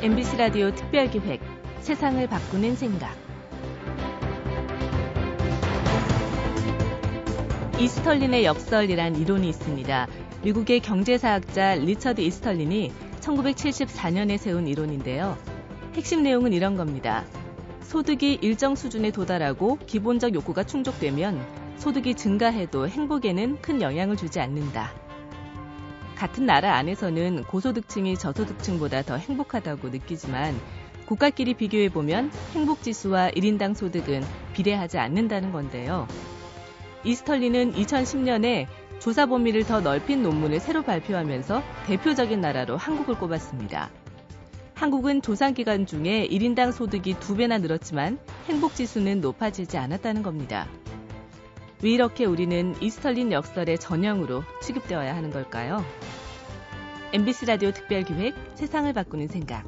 MBC 라디오 특별기획 세상을 바꾸는 생각 이스털린의 역설이란 이론이 있습니다. 미국의 경제사학자 리처드 이스털린이 1974년에 세운 이론인데요. 핵심 내용은 이런 겁니다. 소득이 일정 수준에 도달하고 기본적 욕구가 충족되면 소득이 증가해도 행복에는 큰 영향을 주지 않는다. 같은 나라 안에서는 고소득층이 저소득층보다 더 행복하다고 느끼지만 국가끼리 비교해 보면 행복 지수와 1인당 소득은 비례하지 않는다는 건데요. 이스털리는 2010년에 조사 범위를 더 넓힌 논문을 새로 발표하면서 대표적인 나라로 한국을 꼽았습니다. 한국은 조사 기간 중에 1인당 소득이 2배나 늘었지만 행복 지수는 높아지지 않았다는 겁니다. 왜 이렇게 우리는 이스털린 역설의 전형으로 취급되어야 하는 걸까요? MBC 라디오 특별기획 세상을 바꾸는 생각.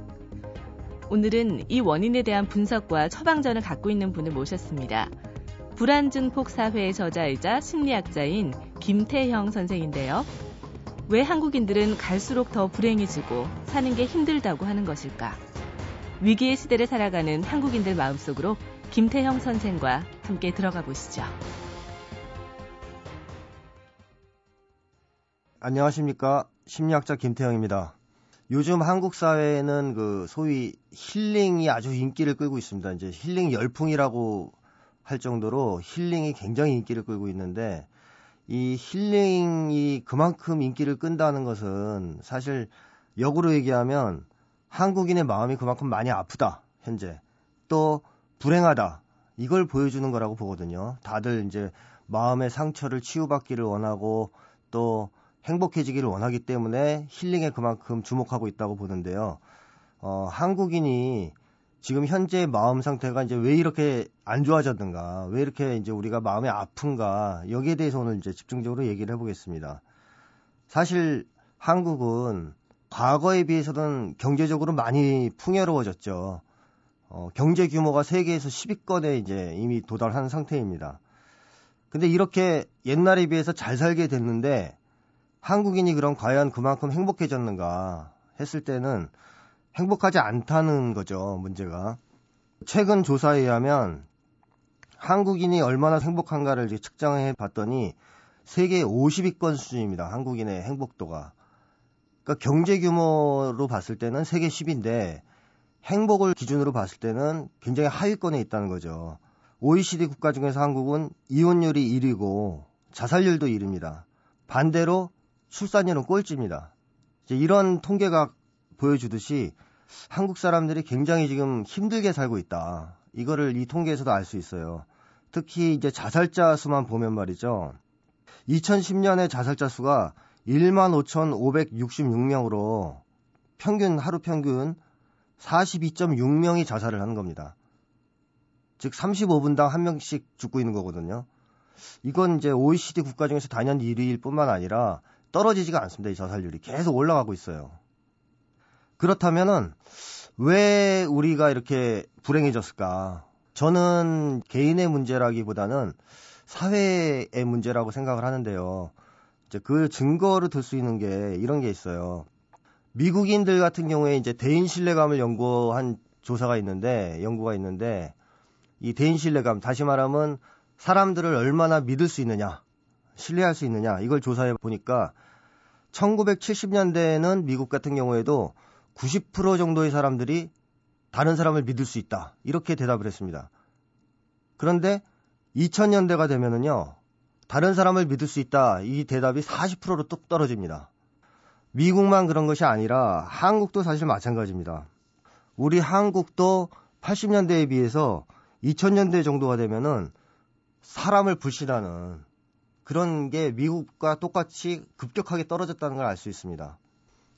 오늘은 이 원인에 대한 분석과 처방전을 갖고 있는 분을 모셨습니다. 불안증폭 사회의 저자이자 심리학자인 김태형 선생인데요. 왜 한국인들은 갈수록 더 불행해지고 사는 게 힘들다고 하는 것일까? 위기의 시대를 살아가는 한국인들 마음속으로 김태형 선생과 함께 들어가 보시죠. 안녕하십니까. 심리학자 김태형입니다. 요즘 한국 사회에는 그 소위 힐링이 아주 인기를 끌고 있습니다. 이제 힐링 열풍이라고 할 정도로 힐링이 굉장히 인기를 끌고 있는데 이 힐링이 그만큼 인기를 끈다는 것은 사실 역으로 얘기하면 한국인의 마음이 그만큼 많이 아프다. 현재. 또 불행하다. 이걸 보여주는 거라고 보거든요. 다들 이제 마음의 상처를 치유받기를 원하고 또 행복해지기를 원하기 때문에 힐링에 그만큼 주목하고 있다고 보는데요. 어, 한국인이 지금 현재 마음 상태가 이제 왜 이렇게 안 좋아졌는가, 왜 이렇게 이제 우리가 마음이 아픈가, 여기에 대해서 오늘 이제 집중적으로 얘기를 해보겠습니다. 사실 한국은 과거에 비해서는 경제적으로 많이 풍요로워졌죠. 어, 경제 규모가 세계에서 10위권에 이제 이미 도달한 상태입니다. 근데 이렇게 옛날에 비해서 잘 살게 됐는데 한국인이 그럼 과연 그만큼 행복해졌는가 했을 때는 행복하지 않다는 거죠, 문제가. 최근 조사에 의하면 한국인이 얼마나 행복한가를 이제 측정해 봤더니 세계 50위권 수준입니다. 한국인의 행복도가. 그러니까 경제 규모로 봤을 때는 세계 10인데 행복을 기준으로 봤을 때는 굉장히 하위권에 있다는 거죠. OECD 국가 중에서 한국은 이혼율이 1위고 자살률도 1위입니다. 반대로 출산율은 꼴찌입니다. 이제 이런 통계가 보여주듯이 한국 사람들이 굉장히 지금 힘들게 살고 있다. 이거를 이 통계에서도 알 수 있어요. 특히 이제 자살자 수만 보면 말이죠. 2010년에 자살자 수가 15,566명으로 평균 하루 평균 42.6명이 자살을 하는 겁니다. 즉 35분당 한 명씩 죽고 있는 거거든요. 이건 이제 OECD 국가 중에서 단연 1위일 뿐만 아니라 떨어지지가 않습니다. 이 자살률이 계속 올라가고 있어요. 그렇다면은 왜 우리가 이렇게 불행해졌을까? 저는 개인의 문제라기보다는 사회의 문제라고 생각을 하는데요. 이제 그 증거로 들 수 있는 게 이런 게 있어요. 미국인들 같은 경우에 이제 대인 신뢰감을 연구한 조사가 있는데 연구가 있는데 이 대인 신뢰감 다시 말하면 사람들을 얼마나 믿을 수 있느냐 신뢰할 수 있느냐 이걸 조사해 보니까 1970년대에는 미국 같은 경우에도 90% 정도의 사람들이 다른 사람을 믿을 수 있다. 이렇게 대답을 했습니다. 그런데 2000년대가 되면은요. 다른 사람을 믿을 수 있다. 이 대답이 40%로 뚝 떨어집니다. 미국만 그런 것이 아니라 한국도 사실 마찬가지입니다. 우리 한국도 80년대에 비해서 2000년대 정도가 되면은 사람을 불신하는 그런 게 미국과 똑같이 급격하게 떨어졌다는 걸 알 수 있습니다.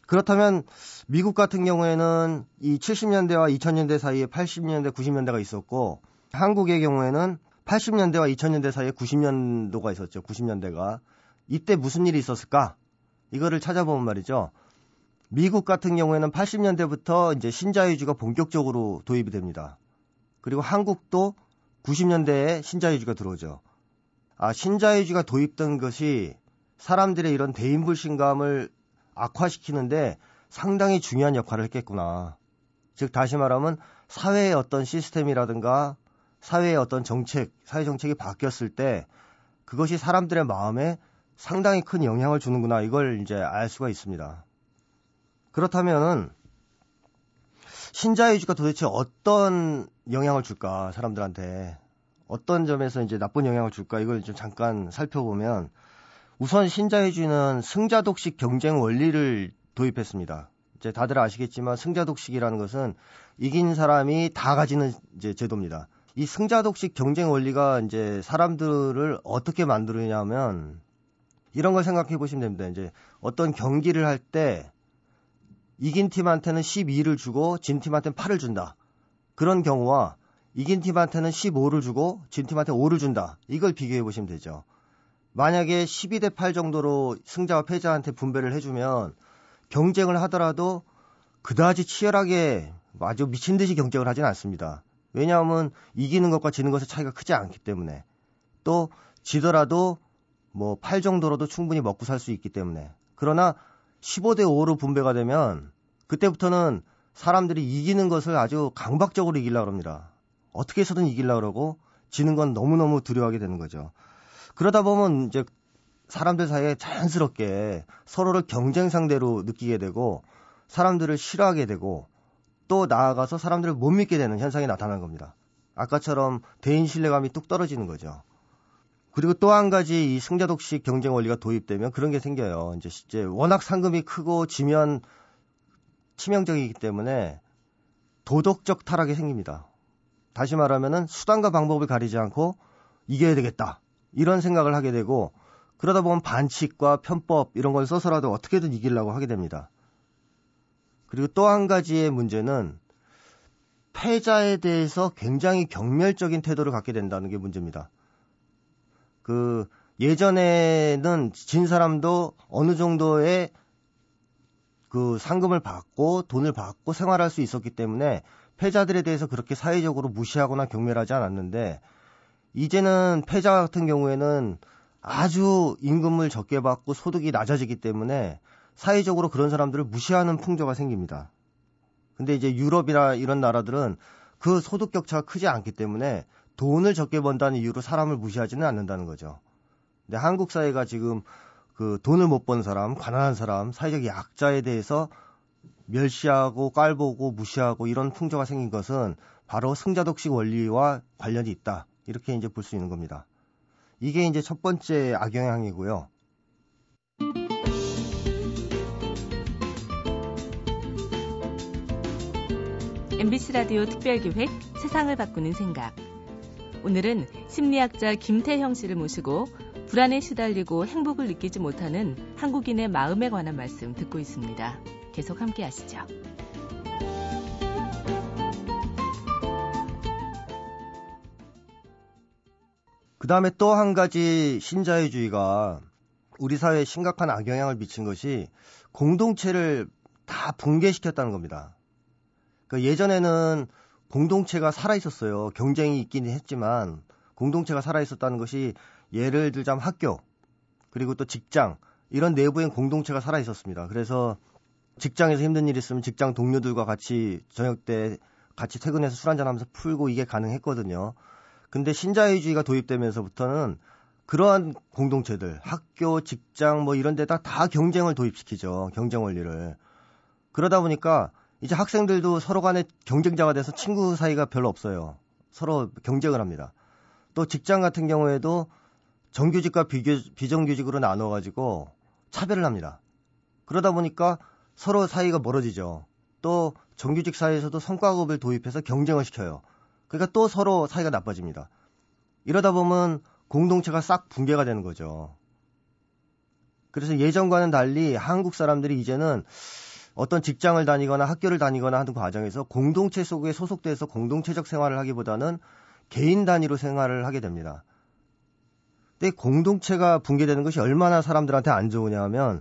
그렇다면 미국 같은 경우에는 이 70년대와 2000년대 사이에 80년대, 90년대가 있었고 한국의 경우에는 80년대와 2000년대 사이에 90년도가 있었죠. 90년대가. 이때 무슨 일이 있었을까? 이거를 찾아보면 말이죠. 미국 같은 경우에는 80년대부터 이제 신자유주의가 본격적으로 도입이 됩니다. 그리고 한국도 90년대에 신자유주의가 들어오죠. 아, 신자유주의가 도입된 것이 사람들의 이런 대인불신감을 악화시키는데 상당히 중요한 역할을 했겠구나. 즉 다시 말하면 사회의 어떤 시스템이라든가 사회의 어떤 정책, 사회 정책이 바뀌었을 때 그것이 사람들의 마음에 상당히 큰 영향을 주는구나 이걸 이제 알 수가 있습니다. 그렇다면은 신자유주가 도대체 어떤 영향을 줄까 사람들한테 어떤 점에서 이제 나쁜 영향을 줄까 이걸 좀 잠깐 살펴보면 우선 신자유주의는 승자 독식 경쟁 원리를 도입했습니다. 이제 다들 아시겠지만 승자 독식이라는 것은 이긴 사람이 다 가지는 이제 제도입니다. 이 승자 독식 경쟁 원리가 이제 사람들을 어떻게 만들느냐면 이런 걸 생각해 보시면 됩니다. 이제 어떤 경기를 할 때 이긴 팀한테는 12를 주고 진 팀한테는 8을 준다. 그런 경우와 이긴 팀한테는 15를 주고 진 팀한테 5를 준다. 이걸 비교해 보시면 되죠. 만약에 12대 8 정도로 승자와 패자한테 분배를 해주면 경쟁을 하더라도 그다지 치열하게 아주 미친 듯이 경쟁을 하지는 않습니다. 왜냐하면 이기는 것과 지는 것의 차이가 크지 않기 때문에 또 지더라도 뭐 8 정도로도 충분히 먹고 살 수 있기 때문에 그러나 15대 5로 분배가 되면 그때부터는 사람들이 이기는 것을 아주 강박적으로 이기려고 합니다. 어떻게 해서든 이기려고 그러고 지는 건 너무너무 두려워하게 되는 거죠. 그러다 보면 이제 사람들 사이에 자연스럽게 서로를 경쟁 상대로 느끼게 되고 사람들을 싫어하게 되고 또 나아가서 사람들을 못 믿게 되는 현상이 나타나는 겁니다. 아까처럼 대인 신뢰감이 뚝 떨어지는 거죠. 그리고 또 한 가지 이 승자독식 경쟁 원리가 도입되면 그런 게 생겨요. 이제, 이제 워낙 상금이 크고 지면 치명적이기 때문에 도덕적 타락이 생깁니다. 다시 말하면은 수단과 방법을 가리지 않고 이겨야 되겠다. 이런 생각을 하게 되고 그러다 보면 반칙과 편법 이런 걸 써서라도 어떻게든 이기려고 하게 됩니다. 그리고 또 한 가지의 문제는 패자에 대해서 굉장히 경멸적인 태도를 갖게 된다는 게 문제입니다. 그 예전에는 진 사람도 어느 정도의 그 상금을 받고 돈을 받고 생활할 수 있었기 때문에 패자들에 대해서 그렇게 사회적으로 무시하거나 경멸하지 않았는데 이제는 패자 같은 경우에는 아주 임금을 적게 받고 소득이 낮아지기 때문에 사회적으로 그런 사람들을 무시하는 풍조가 생깁니다. 근데 이제 유럽이나 이런 나라들은 그 소득 격차가 크지 않기 때문에 돈을 적게 번다는 이유로 사람을 무시하지는 않는다는 거죠. 근데 한국 사회가 지금 그 돈을 못 번 사람, 가난한 사람, 사회적 약자에 대해서 멸시하고 깔보고 무시하고 이런 풍조가 생긴 것은 바로 승자독식 원리와 관련이 있다. 이렇게 이제 볼 수 있는 겁니다. 이게 이제 첫 번째 악영향이고요. MBC 라디오 특별기획 세상을 바꾸는 생각. 오늘은 심리학자 김태형 씨를 모시고 불안에 시달리고 행복을 느끼지 못하는 한국인의 마음에 관한 말씀 듣고 있습니다. 계속 함께 하시죠. 그 다음에 또 한 가지 신자유주의가 우리 사회에 심각한 악영향을 미친 것이 공동체를 다 붕괴시켰다는 겁니다. 그 예전에는 공동체가 살아 있었어요. 경쟁이 있긴 했지만 공동체가 살아 있었다는 것이 예를 들자면 학교 그리고 또 직장 이런 내부엔 공동체가 살아 있었습니다. 그래서 직장에서 힘든 일 있으면 직장 동료들과 같이 저녁 때 같이 퇴근해서 술 한잔하면서 풀고 이게 가능했거든요. 근데 신자유주의가 도입되면서부터는 그러한 공동체들, 학교, 직장 뭐 이런 데다 다 경쟁을 도입시키죠. 경쟁 원리를. 그러다 보니까 이제 학생들도 서로 간에 경쟁자가 돼서 친구 사이가 별로 없어요. 서로 경쟁을 합니다. 또 직장 같은 경우에도 정규직과 비교, 비정규직으로 나눠가지고 차별을 합니다. 그러다 보니까 서로 사이가 멀어지죠. 또 정규직 사이에서도 성과급을 도입해서 경쟁을 시켜요. 그러니까 또 서로 사이가 나빠집니다. 이러다 보면 공동체가 싹 붕괴가 되는 거죠. 그래서 예전과는 달리 한국 사람들이 이제는 어떤 직장을 다니거나 학교를 다니거나 하는 과정에서 공동체 속에 소속돼서 공동체적 생활을 하기보다는 개인 단위로 생활을 하게 됩니다. 근데 공동체가 붕괴되는 것이 얼마나 사람들한테 안 좋으냐 하면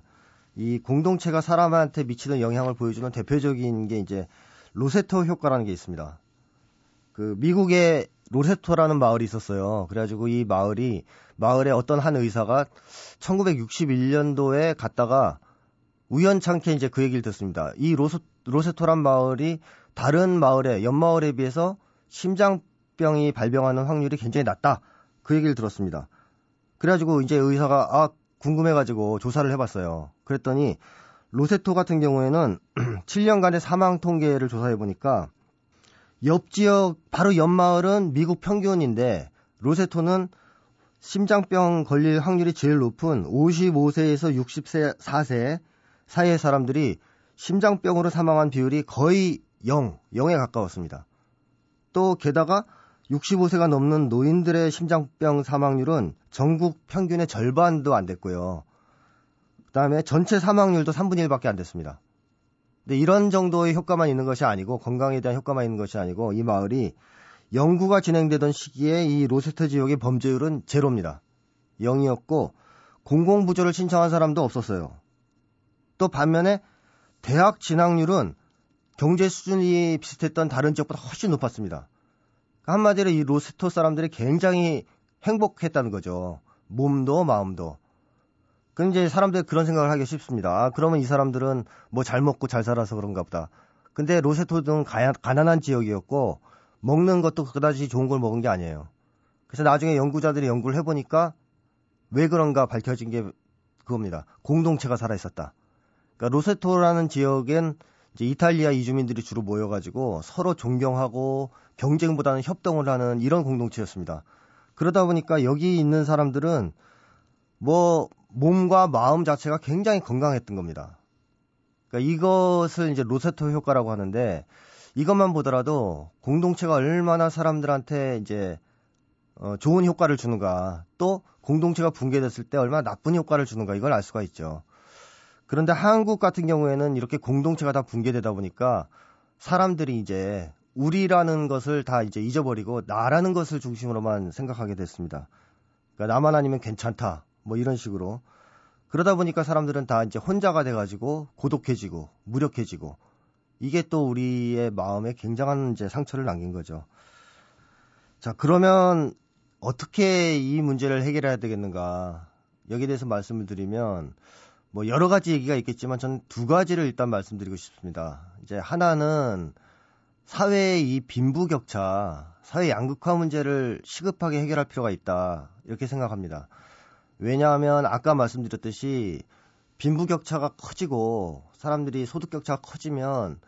이 공동체가 사람한테 미치는 영향을 보여주는 대표적인 게 이제 로세토 효과라는 게 있습니다. 그 미국의 로세토라는 마을이 있었어요. 그래가지고 이 마을이 마을에 어떤 한 의사가 1961년도에 갔다가 우연찮게 이제 그 얘기를 듣습니다. 이 로소, 로세토란 마을이 다른 마을에 옆마을에 비해서 심장병이 발병하는 확률이 굉장히 낮다. 그 얘기를 들었습니다. 그래가지고 이제 의사가 아 궁금해가지고 조사를 해봤어요. 그랬더니 로세토 같은 경우에는 7년간의 사망 통계를 조사해 보니까 옆 지역 바로 옆 마을은 미국 평균인데 로세토는 심장병 걸릴 확률이 제일 높은 55세에서 64세 사이의 사람들이 심장병으로 사망한 비율이 거의 0, 0에 가까웠습니다. 또 게다가 65세가 넘는 노인들의 심장병 사망률은 전국 평균의 절반도 안 됐고요. 그 다음에 전체 사망률도 3분의 1밖에 안 됐습니다. 근데 이런 정도의 효과만 있는 것이 아니고 건강에 대한 효과만 있는 것이 아니고 이 마을이 연구가 진행되던 시기에 이 로세트 지역의 범죄율은 제로입니다. 0이었고 공공부조를 신청한 사람도 없었어요. 또 반면에 대학 진학률은 경제 수준이 비슷했던 다른 지역보다 훨씬 높았습니다. 한마디로 이 로스토 사람들이 굉장히 행복했다는 거죠. 몸도 마음도. 그럼 이제 사람들이 그런 생각을 하기 쉽습니다. 아, 그러면 이 사람들은 뭐 잘 먹고 잘 살아서 그런가 보다. 근데 로세토 등 가난한 지역이었고 먹는 것도 그다지 좋은 걸 먹은 게 아니에요. 그래서 나중에 연구자들이 연구를 해보니까 왜 그런가 밝혀진 게 그겁니다. 공동체가 살아있었다. 그러니까 로세토라는 지역엔 이제 이탈리아 이주민들이 주로 모여가지고 서로 존경하고 경쟁보다는 협동을 하는 이런 공동체였습니다. 그러다 보니까 여기 있는 사람들은 뭐 몸과 마음 자체가 굉장히 건강했던 겁니다. 그러니까 이것을 이제 로세토 효과라고 하는데 이것만 보더라도 공동체가 얼마나 사람들한테 이제 어, 좋은 효과를 주는가 또 공동체가 붕괴됐을 때 얼마나 나쁜 효과를 주는가 이걸 알 수가 있죠. 그런데 한국 같은 경우에는 이렇게 공동체가 다 붕괴되다 보니까 사람들이 이제 우리라는 것을 다 이제 잊어버리고 나라는 것을 중심으로만 생각하게 됐습니다. 그러니까 나만 아니면 괜찮다. 뭐 이런 식으로. 그러다 보니까 사람들은 다 이제 혼자가 돼가지고 고독해지고 무력해지고 이게 또 우리의 마음에 굉장한 이제 상처를 남긴 거죠. 자, 그러면 어떻게 이 문제를 해결해야 되겠는가? 여기에 대해서 말씀을 드리면 뭐 여러 가지 얘기가 있겠지만 저는 두 가지를 일단 말씀드리고 싶습니다. 이제 하나는 사회의 이 빈부격차, 사회 양극화 문제를 시급하게 해결할 필요가 있다. 이렇게 생각합니다. 왜냐하면 아까 말씀드렸듯이 빈부격차가 커지고 사람들이 소득격차가 커지면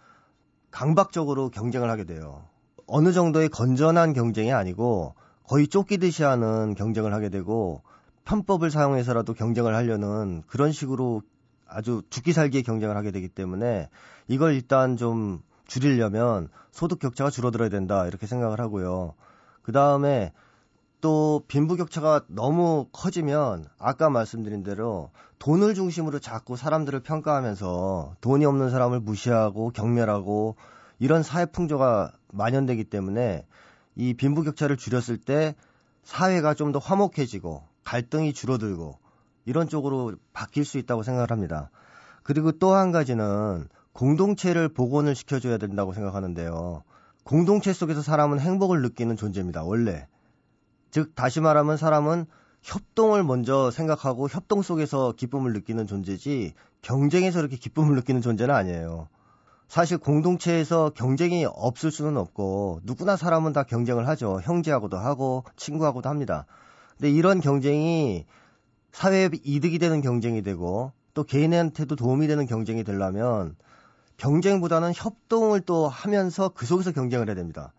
강박적으로 경쟁을 하게 돼요. 어느 정도의 건전한 경쟁이 아니고 거의 쫓기듯이 하는 경쟁을 하게 되고 편법을 사용해서라도 경쟁을 하려는 그런 식으로 아주 죽기 살기의 경쟁을 하게 되기 때문에 이걸 일단 좀 줄이려면 소득 격차가 줄어들어야 된다 이렇게 생각을 하고요. 그 다음에 또 빈부격차가 너무 커지면 아까 말씀드린 대로 돈을 중심으로 자꾸 사람들을 평가하면서 돈이 없는 사람을 무시하고 경멸하고 이런 사회 풍조가 만연되기 때문에 이 빈부격차를 줄였을 때 사회가 좀 더 화목해지고 갈등이 줄어들고 이런 쪽으로 바뀔 수 있다고 생각을 합니다. 그리고 또 한 가지는 공동체를 복원을 시켜줘야 된다고 생각하는데요. 공동체 속에서 사람은 행복을 느끼는 존재입니다. 원래. 즉 다시 말하면 사람은 협동을 먼저 생각하고 협동 속에서 기쁨을 느끼는 존재지 경쟁에서 이렇게 기쁨을 느끼는 존재는 아니에요. 사실 공동체에서 경쟁이 없을 수는 없고 누구나 사람은 다 경쟁을 하죠. 형제하고도 하고 친구하고도 합니다. 근데 이런 경쟁이 사회에 이득이 되는 경쟁이 되고 또 개인한테도 도움이 되는 경쟁이 되려면 경쟁보다는 협동을 또 하면서 그 속에서 경쟁을 해야 됩니다.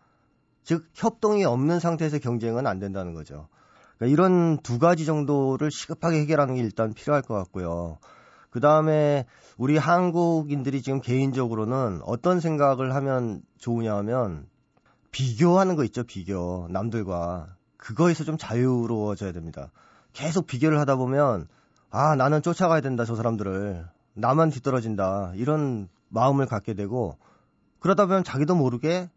즉 협동이 없는 상태에서 경쟁은 안 된다는 거죠. 그러니까 이런 두 가지 정도를 시급하게 해결하는 게 일단 필요할 것 같고요. 그 다음에 우리 한국인들이 지금 개인적으로는 어떤 생각을 하면 좋으냐 하면 비교하는 거 있죠, 비교. 남들과. 그거에서 좀 자유로워져야 됩니다. 계속 비교를 하다 보면, 아, 나는 쫓아가야 된다, 저 사람들을. 나만 뒤떨어진다. 이런 마음을 갖게 되고, 그러다 보면 자기도 모르게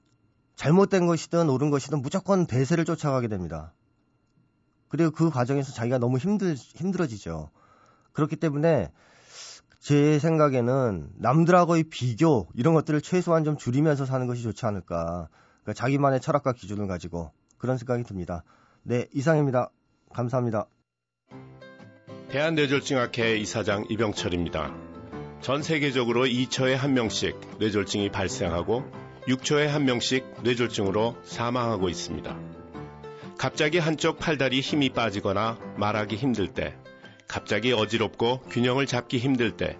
잘못된 것이든 옳은 것이든 무조건 대세를 쫓아가게 됩니다. 그리고 그 과정에서 자기가 너무 힘들, 힘들어지죠. 그렇기 때문에 제 생각에는 남들하고의 비교 이런 것들을 최소한 좀 줄이면서 사는 것이 좋지 않을까. 그러니까 자기만의 철학과 기준을 가지고 그런 생각이 듭니다. 네, 이상입니다. 감사합니다. 대한뇌졸중학회 이사장 이병철입니다. 전 세계적으로 2처에 한 명씩 뇌졸중이 발생하고 6초에 한 명씩 뇌졸중으로 사망하고 있습니다. 갑자기 한쪽 팔다리 힘이 빠지거나 말하기 힘들 때, 갑자기 어지럽고 균형을 잡기 힘들 때,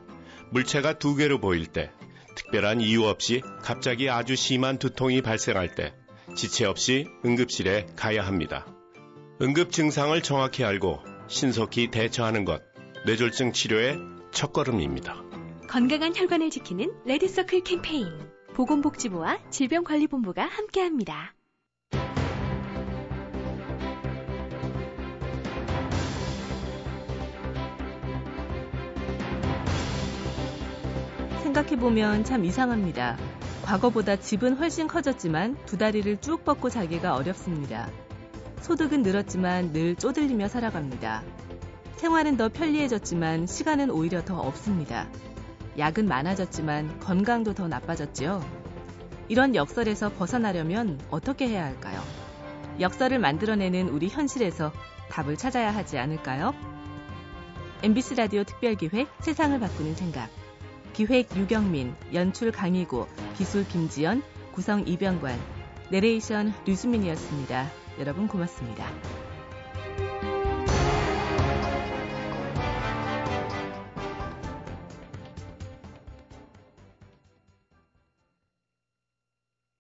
물체가 두 개로 보일 때, 특별한 이유 없이 갑자기 아주 심한 두통이 발생할 때, 지체 없이 응급실에 가야 합니다. 응급 증상을 정확히 알고 신속히 대처하는 것, 뇌졸중 치료의 첫걸음입니다. 건강한 혈관을 지키는 레드서클 캠페인. 보건복지부와 질병관리본부가 함께합니다. 생각해보면 참 이상합니다. 과거보다 집은 훨씬 커졌지만 두 다리를 쭉 뻗고 자기가 어렵습니다. 소득은 늘었지만 늘 쪼들리며 살아갑니다. 생활은 더 편리해졌지만 시간은 오히려 더 없습니다. 약은 많아졌지만 건강도 더 나빠졌지요. 이런 역설에서 벗어나려면 어떻게 해야 할까요? 역설을 만들어내는 우리 현실에서 답을 찾아야 하지 않을까요? MBC 라디오 특별기획 세상을 바꾸는 생각. 기획 유경민, 연출 강희구, 기술 김지연, 구성 이병관, 내레이션 류수민이었습니다. 여러분 고맙습니다.